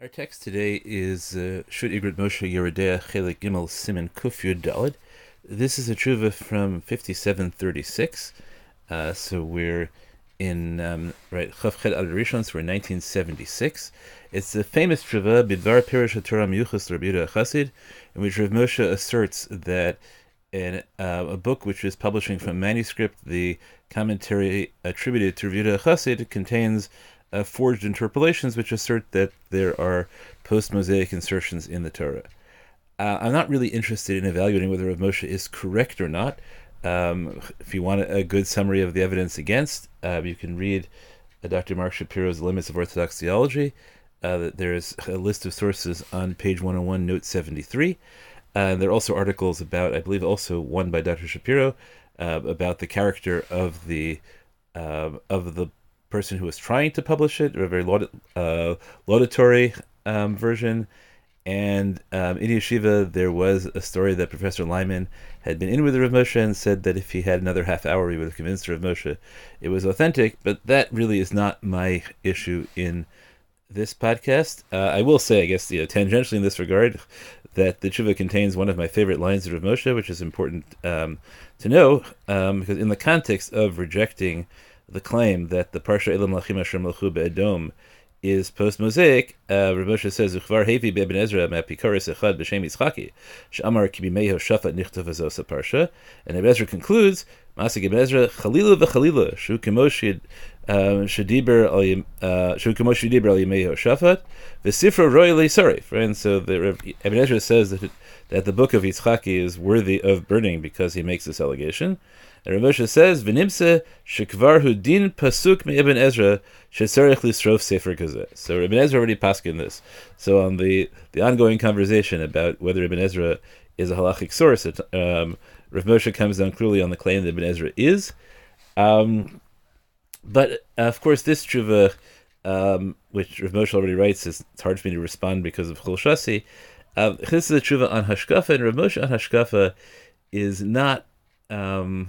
Our text today is uh, Shud Igrit Moshe Yeridea Chelik Gimel Simon Kufyud Dalid. This is a tshuva from 5736. Uh, so we're in um, right Chavchet Ad Rishon, so we're in 1976. It's the famous tshuva Bidvar Pirish Torah Miyuchas Rabbi Chassid, in which Rav Moshe asserts that in uh, a book which is publishing from manuscript, the commentary attributed to Rabbi Chassid contains uh, forged interpolations which assert that there are post Mosaic insertions in the Torah. Uh, I'm not really interested in evaluating whether Rav Moshe is correct or not. Um, if you want a, good summary of the evidence against, uh, you can read uh, Dr. Marc Shapiro's Limits of Orthodox Theology. Uh, there's a list of sources on page 101, note 73. Uh, there are also articles about, I believe, also one by Dr. Shapiro about the character of the of the person who was trying to publish it, a very laud- uh, laudatory um, version. And um, in Yeshiva, there was a story that Professor Leiman had been in with Rav Moshe and said that if he had another half hour, he would have convinced Rav Moshe it was authentic. But that really is not my issue in this podcast. Uh, I will say, I guess, you know, tangentially in this regard, that the tshuva contains one of my favorite lines of Rav Moshe, which is important um, to know, um, because in the context of rejecting the claim that the Parsha Elam Lachim Asher Melchu Be'edom is post-Mosaic, uh, Rav Moshe says, Uchvar hevi be'eben Ezra me'apikaris echad b'shem Yitzchaki, she'amar ki b'meho shafat nichtav azos and Ibn Ezra concludes, Masig Ibn Ezra, chalila v'chalila, shu kemoshid um, shediber al shu al yimeho shafat, v'sifra le'sarif, and so the Ibn Ezra says that, that the book of Yitzchaki is worthy of burning because he makes this allegation, and Rav Moshe says, "V'nimse shekvar hudin pasuk me Ibn Ezra shetzarich lisrof sefer kazeh." So Ibn Ezra already in this. So on the the ongoing conversation about whether Ibn Ezra is a halachic source, um, Rav Moshe comes down clearly on the claim that Ibn Ezra is. Um, but uh, of course, this tshuva, um, which Rav Moshe already writes, is, it's hard for me to respond because of Chol Shasi. Uh, this is a tshuva on Hashkafa, and Rav Moshe on Hashkafa is not. Um,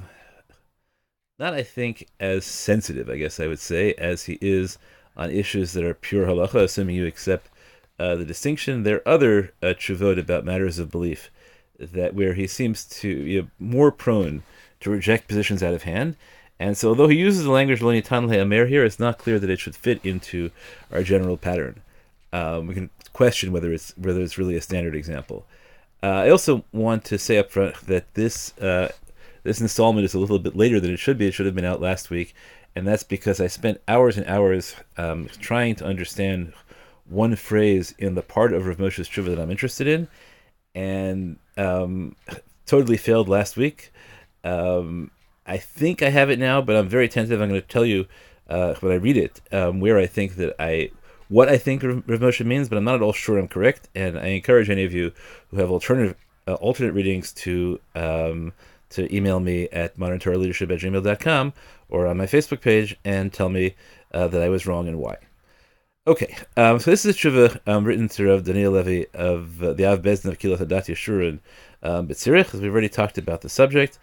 not, I think, as sensitive, I guess I would say, as he is on issues that are pure halacha, assuming you accept uh, the distinction. There are other uh, about matters of belief that where he seems to be more prone to reject positions out of hand. And so, although he uses the language Lo Nitan Amer here, it's not clear that it should fit into our general pattern. Um, we can question whether it's whether it's really a standard example. Uh, I also want to say up front that this uh, this installment is a little bit later than it should be. It should have been out last week, and that's because I spent hours and hours um, trying to understand one phrase in the part of Rav Moshe's tshuva that I'm interested in, and um, totally failed last week. Um, I think I have it now, but I'm very tentative. I'm going to tell you uh, when I read it um, where I think that I what I think Rav Moshe means, but I'm not at all sure I'm correct. And I encourage any of you who have alternative uh, alternate readings to um, to email me at moderntorahleadership at gmail.com or on my Facebook page and tell me uh, that I was wrong and why. Okay, um, so this is a tshuva um, written to Rav Daniel Levy of uh, the Av Bezdin of Kilat Hadat Yeshurun um, B'tzirich, as we've already talked about the subject.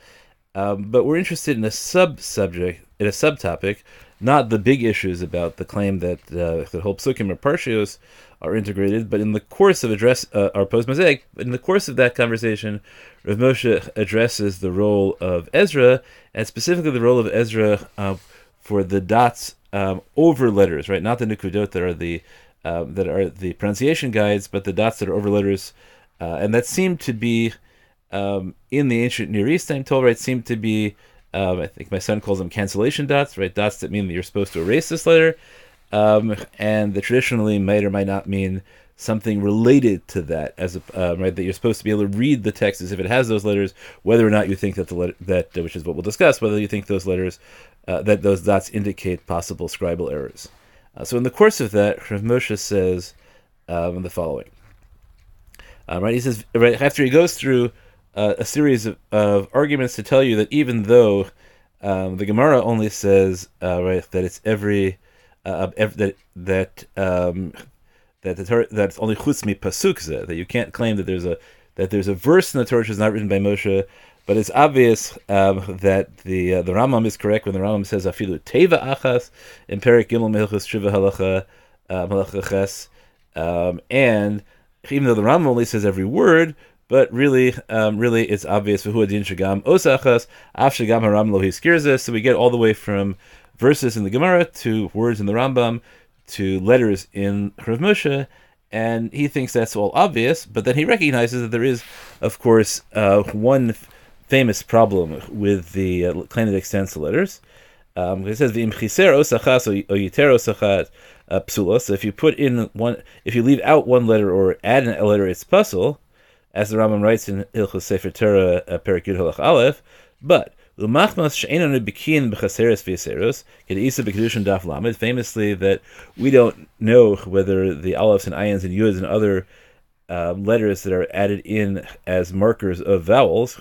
Um, but we're interested in a sub-subject, in a subtopic, not the big issues about the claim that uh, the whole psukim or parshios are integrated, but in the course of address uh, our post mosaic, in the course of that conversation, Rav Moshe addresses the role of Ezra, and specifically the role of Ezra uh, for the dots um, over letters, right? Not the nukudot that are the um, that are the pronunciation guides, but the dots that are over letters, uh, and that seemed to be um, in the ancient Near East. I'm told, right? Seemed to be um, I think my son calls them cancellation dots, right? Dots that mean that you're supposed to erase this letter um, and that traditionally might or might not mean something related to that as a uh, right that you're supposed to be able to read the text as if it has those letters whether or not you think that the letter that uh, which is what we'll discuss whether you think those letters uh, that those dots indicate possible scribal errors. Uh, so in the course of that Rav Moshe says um, the following. Um, right he says right after he goes through uh, a series of, of arguments to tell you that even though um, the Gemara only says uh, right that it's every uh, that that um, that the Torah, that's only chutz mi pasuk that you can't claim that there's a that there's a verse in the Torah which is not written by Moshe, but it's obvious um, that the uh, the Rambam is correct when the Rambam says afilu teva achas in Perik Gimel Mehilchus Shiva Halacha uh, Halacha Ches. Um, and even though the Rambam only says every word, but really, um, really, it's obvious. So we get all the way from verses in the Gemara to words in the Rambam to letters in Rav Moshe, and he thinks that's all obvious. But then he recognizes that there is, of course, uh, one famous problem with the uh, claim that extends to letters. Um, says the osachas or yiter osachat uh, psula. So if you put in one, if you leave out one letter or add a letter, it's puzzle as the Rambam writes in Ilchus Sefer Torah, uh, Halach Aleph, but Famously that we don't know whether the aleph and ayans and yuds and other uh, letters that are added in as markers of vowels,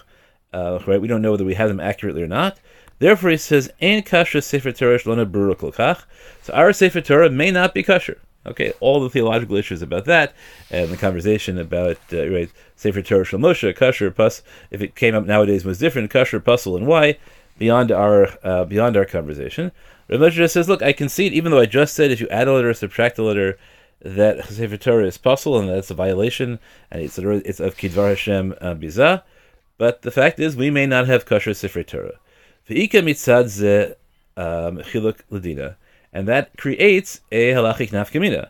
uh, right? We don't know whether we have them accurately or not. Therefore, he says, "Ein kasher sefer Torah shlona kolkach." So our sefer Torah may not be kasher. Okay, all the theological issues about that, and the conversation about uh, right Sefer Torah Shel Moshe, Kasher, Pus. If it came up nowadays was different, Kasher, Puzzle, and why beyond our uh, beyond our conversation. Rav Moshe just says, look, I concede, even though I just said if you add a letter or subtract a letter, that Sefer Torah is puzzle and that's a violation, and it's it's of Kidvar Hashem uh, Bizah. But the fact is, we may not have Kasher Sefer Torah. V'ika mitzad ze um, chiluk ladina and that creates a halachic nafkamina,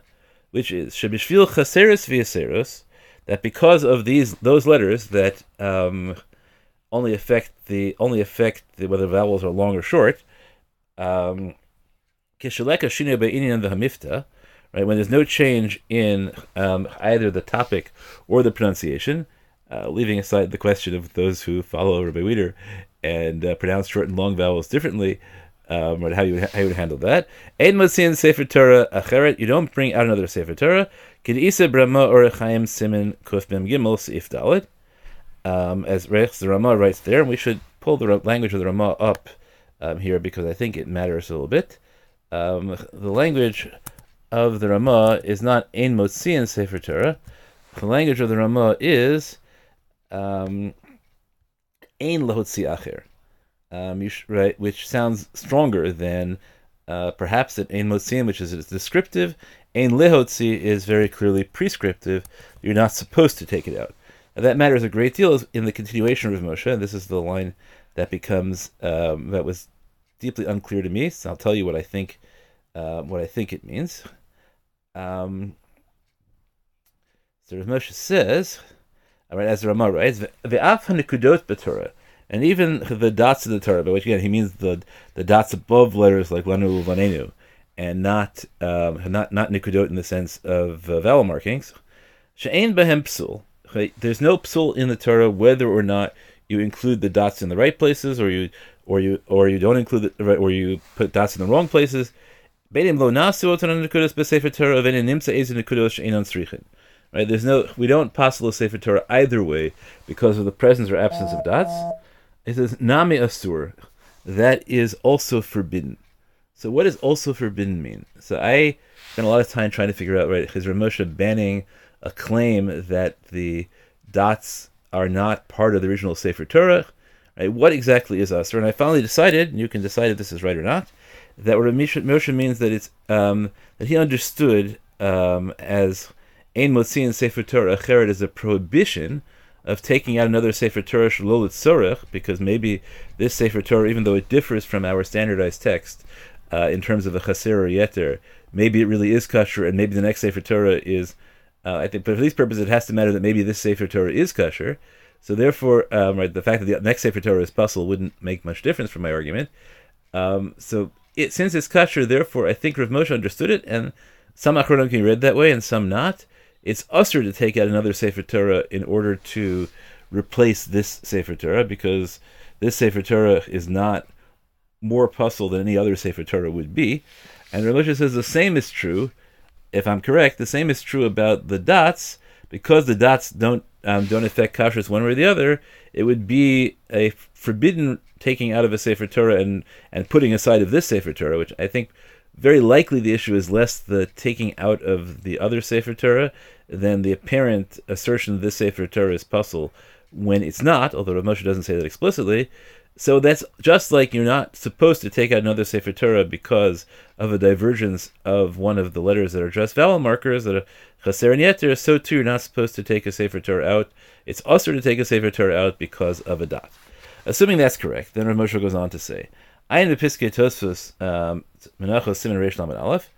which is shebishvil chaseris v'yaseros, that because of these those letters that um, only affect the only affect the, whether vowels are long or short, um, right when there's no change in um, either the topic or the pronunciation, uh, leaving aside the question of those who follow Rabbi Weider and uh, pronounce short and long vowels differently um, how you how you would handle that. Ein Matzin Sefer Torah Acheret. You don't bring out another Sefer Torah. Kedisa Brahma Orechaim Simin Kuf Mem Gimel Seif. Um, as Reich the Rama writes there, and we should pull the language of the Rama up um, here because I think it matters a little bit. Um, the language of the Rama is not Ein Motzin Sefer Torah. The language of the Rama is um, Ein Lahotzi Acher um, sh- right, which sounds stronger than uh, perhaps an Ein Motzim, which is descriptive. Ein Lehotzi is very clearly prescriptive. You're not supposed to take it out. That matters a great deal in the continuation of Moshe. And this is the line that becomes um, that was deeply unclear to me. So I'll tell you what I think. Uh, what I think it means. Um, so Rav Moshe says, all right, as the Ramah writes, "Ve'af hanikudot b'Torah." And even the dots of the Torah, which again he means the the dots above letters like lanu vanenu, and not um, not not nikudot in the sense of uh, vowel markings. She'ain behem psul. There's no psul in the Torah whether or not you include the dots in the right places, or you or you or you don't include the or you put dots in the wrong places. Right? There's no we don't possible Sefer Torah either way because of the presence or absence of dots. It says Nami Asur. That is also forbidden. So what does also forbidden mean? So I spent a lot of time trying to figure out, right, is Ramosha banning a claim that the dots are not part of the original Sefer Torah? Right? What exactly is Asur? And I finally decided, and you can decide if this is right or not, that what Moshe means that it's um, that he understood um, as Ein Motzi and Sefer Torah Acheret as a prohibition of taking out another Sefer Torah Shalol Tzorech, because maybe this Sefer Torah, even though it differs from our standardized text uh, in terms of a Chaser or Yeter, maybe it really is kosher, and maybe the next Sefer Torah is, uh, I think, but for these purposes, it has to matter that maybe this Sefer Torah is kosher. So therefore, um, right, the fact that the next Sefer Torah is puzzle wouldn't make much difference from my argument. Um, so it, since it's kosher, therefore, I think Rav Moshe understood it, and some Achronim can be read that way, and some not it's usher to take out another Sefer Torah in order to replace this Sefer Torah because this Sefer Torah is not more puzzle than any other Sefer Torah would be. And Rav says the same is true, if I'm correct, the same is true about the dots, because the dots don't um, don't affect kashrus one way or the other, it would be a forbidden taking out of a Sefer Torah and, and putting aside of this Sefer Torah, which I think very likely the issue is less the taking out of the other Sefer Torah than the apparent assertion that this Sefer Torah is puzzle when it's not, although Rav Moshe doesn't say that explicitly, So that's just like you're not supposed to take out another Sefer Torah because of a divergence of one of the letters that are just vowel markers that are chaser and yeter. So too, you're not supposed to take a Sefer Torah out. It's also to take a Sefer Torah out because of a dot. Assuming that's correct, then Rav Moshe goes on to say, "Ayin bepiskei Tosfos um, Menachos Siman Reish Lamed Aleph,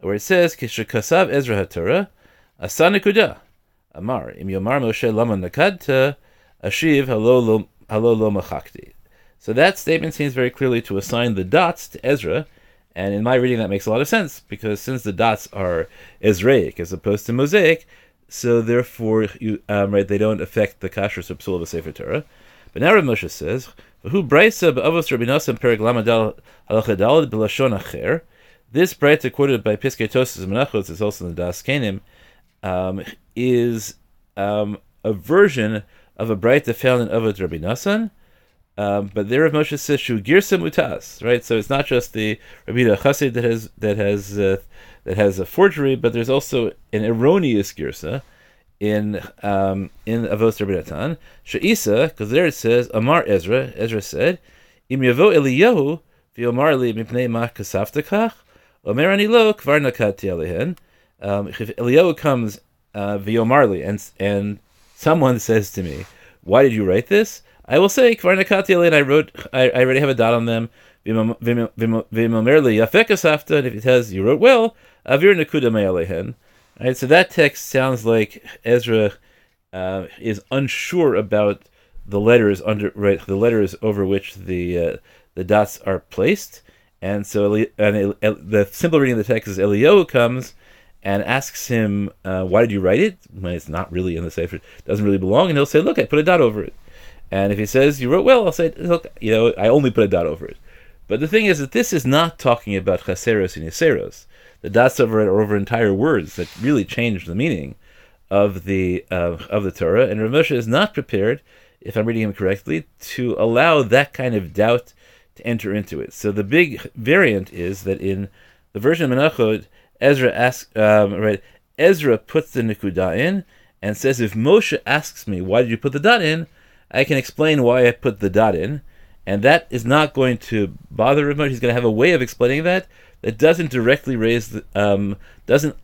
where it says Kishakasav Ezra HaTorah Asanikuda Amar Im Yomar Moshe Lama Nakadta Ashiv Halo Lo Machakti." So that statement seems very clearly to assign the dots to Ezra, and in my reading that makes a lot of sense because since the dots are Ezraic as opposed to Mosaic, so therefore you um, right they don't affect the kashrus or psul of a Sefer Torah. But now Rav Moshe says, "Who braysa be'avos Rabbi Nassim perik acher." This brayta quoted by Piskei Tosfos Menachos is also in the Das Kenim, um, is um, a version of a brayta found in Avot Rabbi Nassan um, but there, Rav Moshe says shu girsa mutas, right? So it's not just the Rabbi Chassid that has that has uh, that has a forgery, but there's also an erroneous girsa in um, in Avos Rabbi Natan she'isa, because there it says Amar Ezra. Ezra said, Im yavo Eliyahu v'yomar li mipnei ma kasaftakach Omer ani lo kvar nakati alehen. Um, if Eliyahu comes uh, v'yomar and and someone says to me, "Why did you write this?" I will say, Kvarnakati and I wrote, I, I already have a dot on them. Vimamerli Yafekasafta, and if it says you wrote well, Avir Nakuda Me'alehen. Right, so that text sounds like Ezra uh, is unsure about the letters under right the letters over which the uh, the dots are placed, and so and the simple reading of the text is Eliyahu comes and asks him, uh, "Why did you write it?" When it's not really in the sefer, doesn't really belong, and he'll say, "Look, I put a dot over it." And if he says you wrote well, I'll say, look, you know, I only put a dot over it. But the thing is that this is not talking about chaseros and yaseros. The dots over it are over entire words that really change the meaning of the uh, of the Torah. And Rav Moshe is not prepared, if I'm reading him correctly, to allow that kind of doubt to enter into it. So the big variant is that in the version of Menachot, Ezra asks, um, right, Ezra puts the nikuda in and says, if Moshe asks me, why did you put the dot in? I can explain why I put the dot in, and that is not going to bother him. Much. He's going to have a way of explaining that that doesn't directly raise the um, doesn't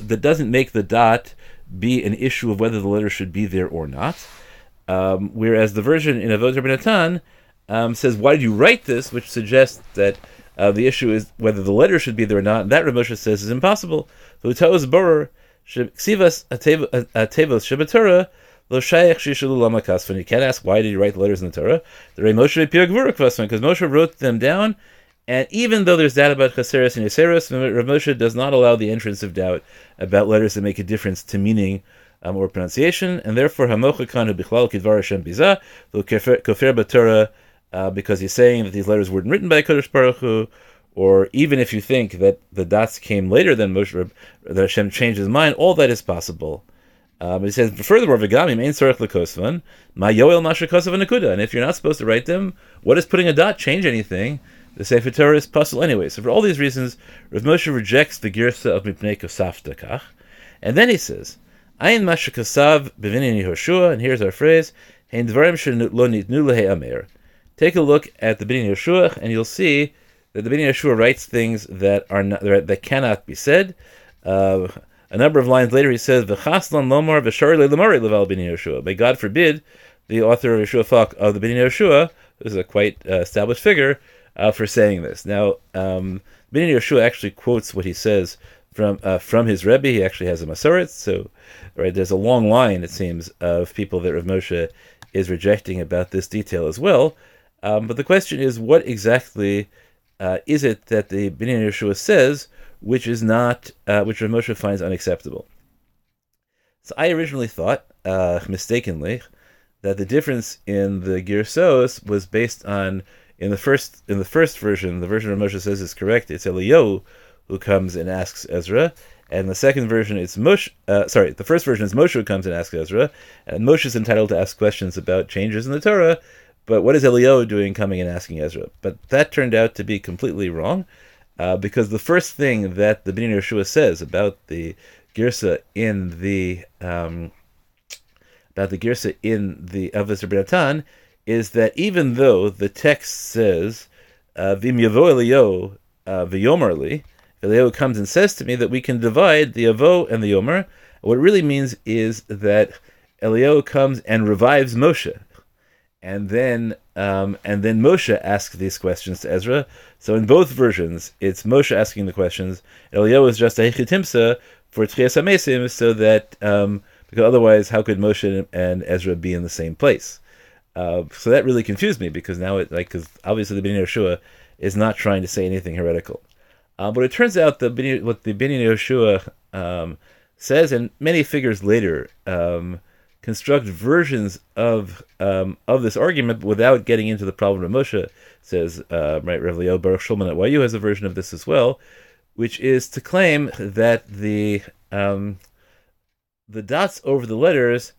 that doesn't make the dot be an issue of whether the letter should be there or not. Um, whereas the version in Avot Rabbi um, says, "Why did you write this?" which suggests that uh, the issue is whether the letter should be there or not. And that Rav Moshe says is impossible. Lo shayach. You can't ask why did he write the letters in the Torah. The Rei Moshe Gvura because Moshe wrote them down. And even though there's doubt about Chaseris and Yaseris, Rav Moshe does not allow the entrance of doubt about letters that make a difference to meaning um, or pronunciation, and therefore Hamocha Kanu Bichlal Kidvar Hashem Biza, Kofer Batorah, uh, because he's saying that these letters weren't written by Kodesh Baruch Hu, or even if you think that the dots came later than Moshe, that Hashem changed his mind, all that is possible. Um, he says, furthermore, v'gamim ein tzorech lekosvan, ma yoel masher kosav nakuda. And if you're not supposed to write them, what does putting a dot change anything? The Sefer Torah is puzzle anyway. So for all these reasons, Rav Moshe rejects the girsa of mipnei kosafta kach. And then he says, ein masher kosav bevinin Yehoshua, and here's our phrase, hein dvarim lo nitnu lehe amer. Take a look at the Bnei Yeshua, and you'll see that the Bnei Yeshua writes things that are not, that cannot be said. Uh, a number of lines later, he says, "V'chaslan lomar v'shari le'lemari leval b'nei Yeshua." May God forbid the author of Yeshua Falk of the Bnei Yeshua, who's a quite uh, established figure, uh, for saying this. Now, um, Bnei Yeshua actually quotes what he says from uh, from his Rebbe. He actually has a Masoret, so right there's a long line, it seems, of people that Rav Moshe is rejecting about this detail as well. Um, but the question is, what exactly uh, is it that the Bnei Yeshua says? which is not uh, which Rav Moshe finds unacceptable. So I originally thought, uh, mistakenly, that the difference in the Girsos was based on in the first in the first version, the version Rav Moshe says is correct. It's Eliyahu who comes and asks Ezra, and the second version it's Moshe. Uh, sorry, the first version is Moshe who comes and asks Ezra, and Moshe is entitled to ask questions about changes in the Torah. But what is Eliyahu doing coming and asking Ezra? But that turned out to be completely wrong. Uh, because the first thing that the Bnei Yeshua says about the Girsa in the um, about the Girsa in the Avos Rabbanatan is that even though the text says, Vim yavo Eliyo v'yomarli, Eliyahu comes and says to me that we can divide the avo and the yomer, what it really means is that Eliyahu comes and revives Moshe. And then um, and then Moshe asks these questions to Ezra. So in both versions, it's Moshe asking the questions. Eliyahu is just a hechitimsa for Tchias HaMesim, so that um, because otherwise, how could Moshe and Ezra be in the same place? Uh, so that really confused me because now it like because obviously the Bnei Yeshua is not trying to say anything heretical, uh, but it turns out that what the Bnei Yeshua um, says, and many figures later um, construct versions of um, of this argument without getting into the problem of Moshe. Says uh, right, Rev Leo Baruch Shulman at YU has a version of this as well, which is to claim that the um, the dots over the letters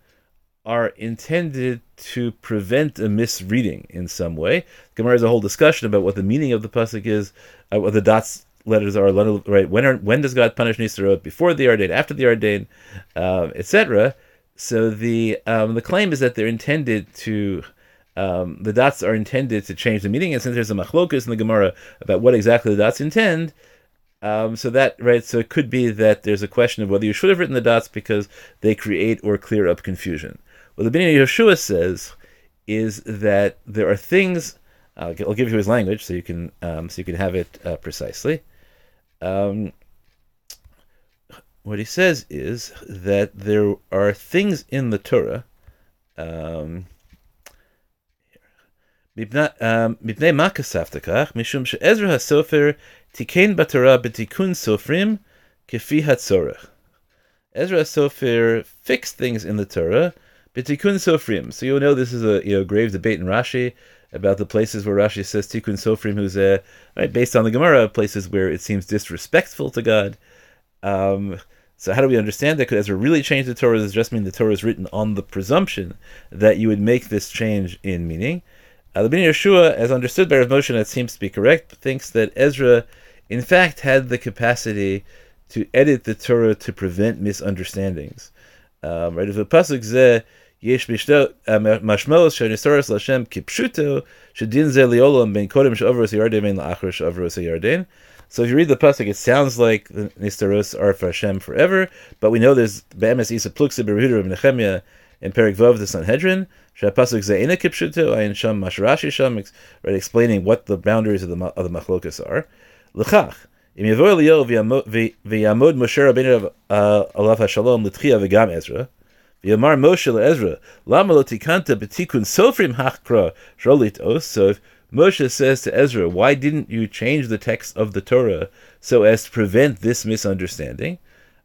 are intended to prevent a misreading in some way. Gemara has a whole discussion about what the meaning of the pasuk is, uh, what the dots letters are. Right? When are, when does God punish Nisarot? Before the Yarden, after the Yarden, uh, etc. So the um, the claim is that they're intended to um, the dots are intended to change the meaning, and since there's a machlokus in the Gemara about what exactly the dots intend, um, so that right, so it could be that there's a question of whether you should have written the dots because they create or clear up confusion. What the Bnei Yehoshua says is that there are things. I'll, I'll give you his language so you can um, so you can have it uh, precisely. Um, what he says is that there are things in the Torah. Um, מפני מה כספת כך? משום שעזרא הסופר תיקן בתורה בתיקון סופרים כפי הצורך. Ezra Sofer fixed things in the Torah, Tikkun Sofrim. So you'll know this is a you know grave debate in Rashi about the places where Rashi says Tikkun Sofrim, who's a right based on the Gemara, places where it seems disrespectful to God. Um, so how do we understand that? Could Ezra really change the Torah? Does just mean the Torah is written on the presumption that you would make this change in meaning? Uh, the Bnei Yehoshua, as understood by Rav Moshe, that seems to be correct, thinks that Ezra, in fact, had the capacity to edit the Torah to prevent misunderstandings. Um, right? If the pasuk zeh yesh mashmos shenisoros l'Hashem kipshuto shedin zeh liolam ben kodem she'avros yarden ben la'achar she'avros yarden. So if you read the pasuk, it sounds like the nistaros are for Hashem forever, but we know there's be'emes isa pluksa beruder of Nehemiah in Perik Vav the Sanhedrin. Shapasuk Zaina Kipshuto, Ayin Sham Mashrashi Sham, right, explaining what the boundaries of the of the machlokas are. L'chach, Im Yavo Eliyahu Moshe Rabbeinu uh, alav hashalom l'tchia v'gam Ezra, v'yamar Moshe le'Ezra, lama lo sofrim hachkra sholit os, so if Moshe says to Ezra, why didn't you change the text of the Torah so as to prevent this misunderstanding?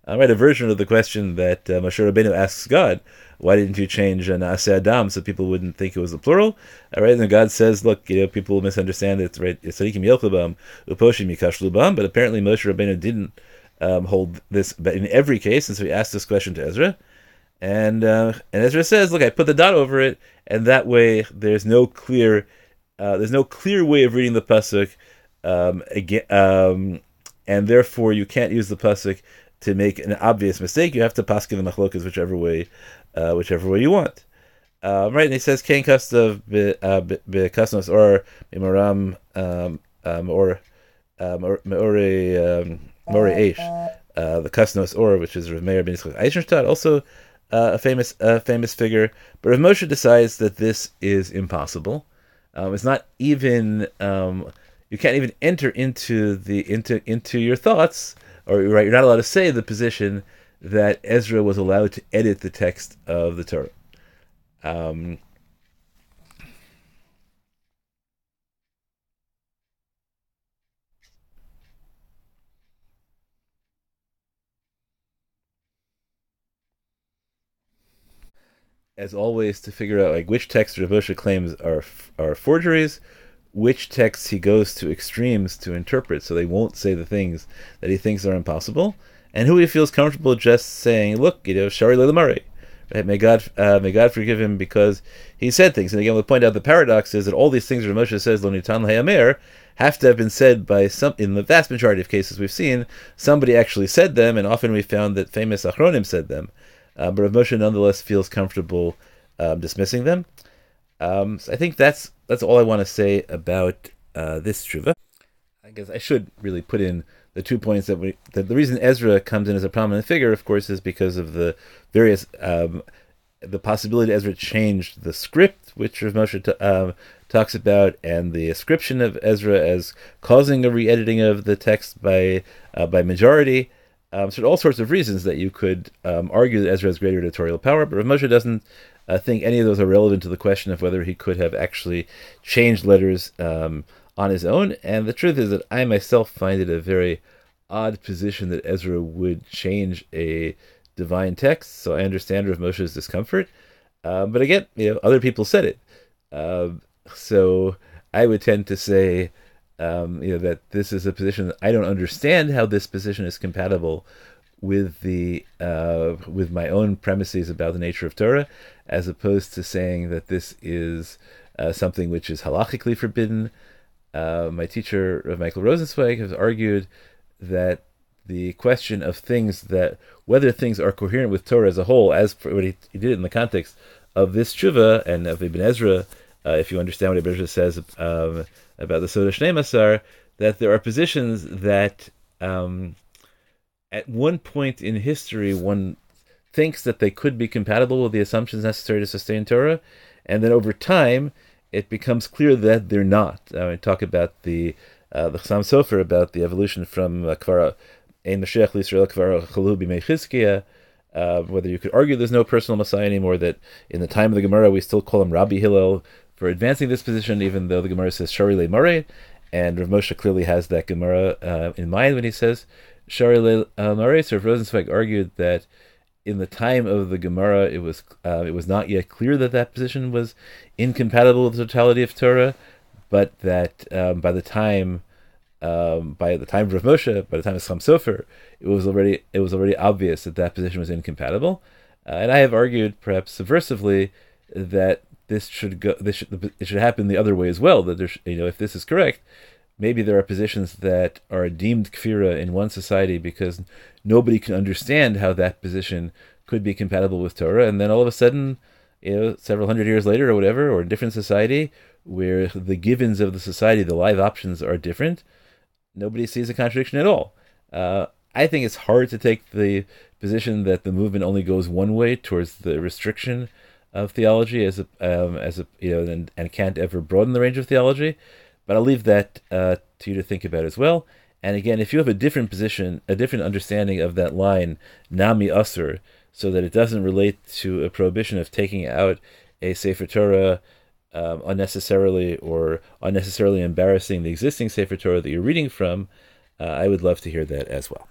I read a version of the question that uh, Moshe Rabbeinu asks God, why didn't you change uh, Adam so people wouldn't think it was a plural? All right, and God says, look, you know, people misunderstand it, right? Tzadikim Yelchabam, Uposhim Yikashlubam, but apparently Moshe Rabbeinu didn't um, hold this but in every case, and so he asked this question to Ezra. And uh, and Ezra says, look, I put the dot over it, and that way there's no clear uh, there's no clear way of reading the pasuk, um, again, um, and therefore you can't use the pasuk to make an obvious mistake. You have to pass the machlokas whichever way uh, whichever way you want. Um, right, and he says "Kain Kastav Bekasnos uh, or Mimaram um, um, or Meore um, Eish, uh, the Kasnos or which is Rav Meir ben Yitzchak Eisenstadt, also uh, a famous uh, famous figure. But Rav Moshe decides that this is impossible. Um, it's not even um, you can't even enter into the into into your thoughts, or right, you're not allowed to say the position that Ezra was allowed to edit the text of the Torah. Um, as always, to figure out like which texts Rav Moshe claims are are forgeries, which texts he goes to extremes to interpret, so they won't say the things that he thinks are impossible, and who he feels comfortable just saying, "Look, you know, Shari Lelamari." Right? May God, uh, may God forgive him because he said things. And again, we'll point out the paradox is that all these things Rav Moshe says, "Lo nitan hayamer," have to have been said by some. In the vast majority of cases we've seen, somebody actually said them, and often we found that famous achronim said them. Uh, but Rav Moshe nonetheless feels comfortable um, dismissing them. Um, so I think that's that's all I want to say about uh, this tshuva. I guess I should really put in the two points that we that the reason Ezra comes in as a prominent figure, of course, is because of the various um, the possibility Ezra changed the script, which Rav Moshe t- um, talks about, and the ascription of Ezra as causing a re-editing of the text by uh, by majority. Um, so all sorts of reasons that you could um, argue that Ezra has greater editorial power, but Rav Moshe doesn't uh, think any of those are relevant to the question of whether he could have actually changed letters um, on his own. And the truth is that I myself find it a very odd position that Ezra would change a divine text. So I understand Rav Moshe's discomfort. Uh, but again, you know, other people said it. Uh, so I would tend to say, um, you know, that this is a position I don't understand how this position is compatible with the uh, with my own premises about the nature of Torah, as opposed to saying that this is uh, something which is halachically forbidden. Uh, my teacher, Michael Rosenzweig, has argued that the question of things that whether things are coherent with Torah as a whole, as for what he, he did in the context of this tshuva and of Ibn Ezra, uh, if you understand what Ezra says um, about the Soda Shnei Masar, that there are positions that um, at one point in history one thinks that they could be compatible with the assumptions necessary to sustain Torah, and then over time it becomes clear that they're not. I mean, talk about the uh, the Chassam Sofer about the evolution from uh, Kvara Ein Mashiach L'Yisrael Kvara Chalu B'mei uh, whether you could argue there's no personal Messiah anymore, that in the time of the Gemara we still call him Rabbi Hillel for advancing this position, even though the Gemara says Shari Le Mare, and Rav Moshe clearly has that Gemara uh, in mind when he says Shari Le uh, Mare. So Rav Rosenzweig argued that in the time of the Gemara, it was uh, it was not yet clear that that position was incompatible with the totality of Torah, but that um, by the time um, by the time of Rav Moshe, by the time of Chassam Sofer, it was already it was already obvious that that position was incompatible. Uh, and I have argued, perhaps subversively, that this should go. This should it should happen the other way as well. That there's you know if this is correct, maybe there are positions that are deemed kfira in one society because nobody can understand how that position could be compatible with Torah, and then all of a sudden, you know, several hundred years later or whatever, or a different society where the givens of the society, the live options are different nobody sees a contradiction at all. Uh, I think it's hard to take the position that the movement only goes one way towards the restriction of theology as a um, as a you know and, and can't ever broaden the range of theology. But I'll leave that uh, to you to think about as well. And again, if you have a different position, a different understanding of that line, nami usr, so that it doesn't relate to a prohibition of taking out a Sefer Torah um, unnecessarily or unnecessarily embarrassing the existing Sefer Torah that you're reading from, uh, I would love to hear that as well.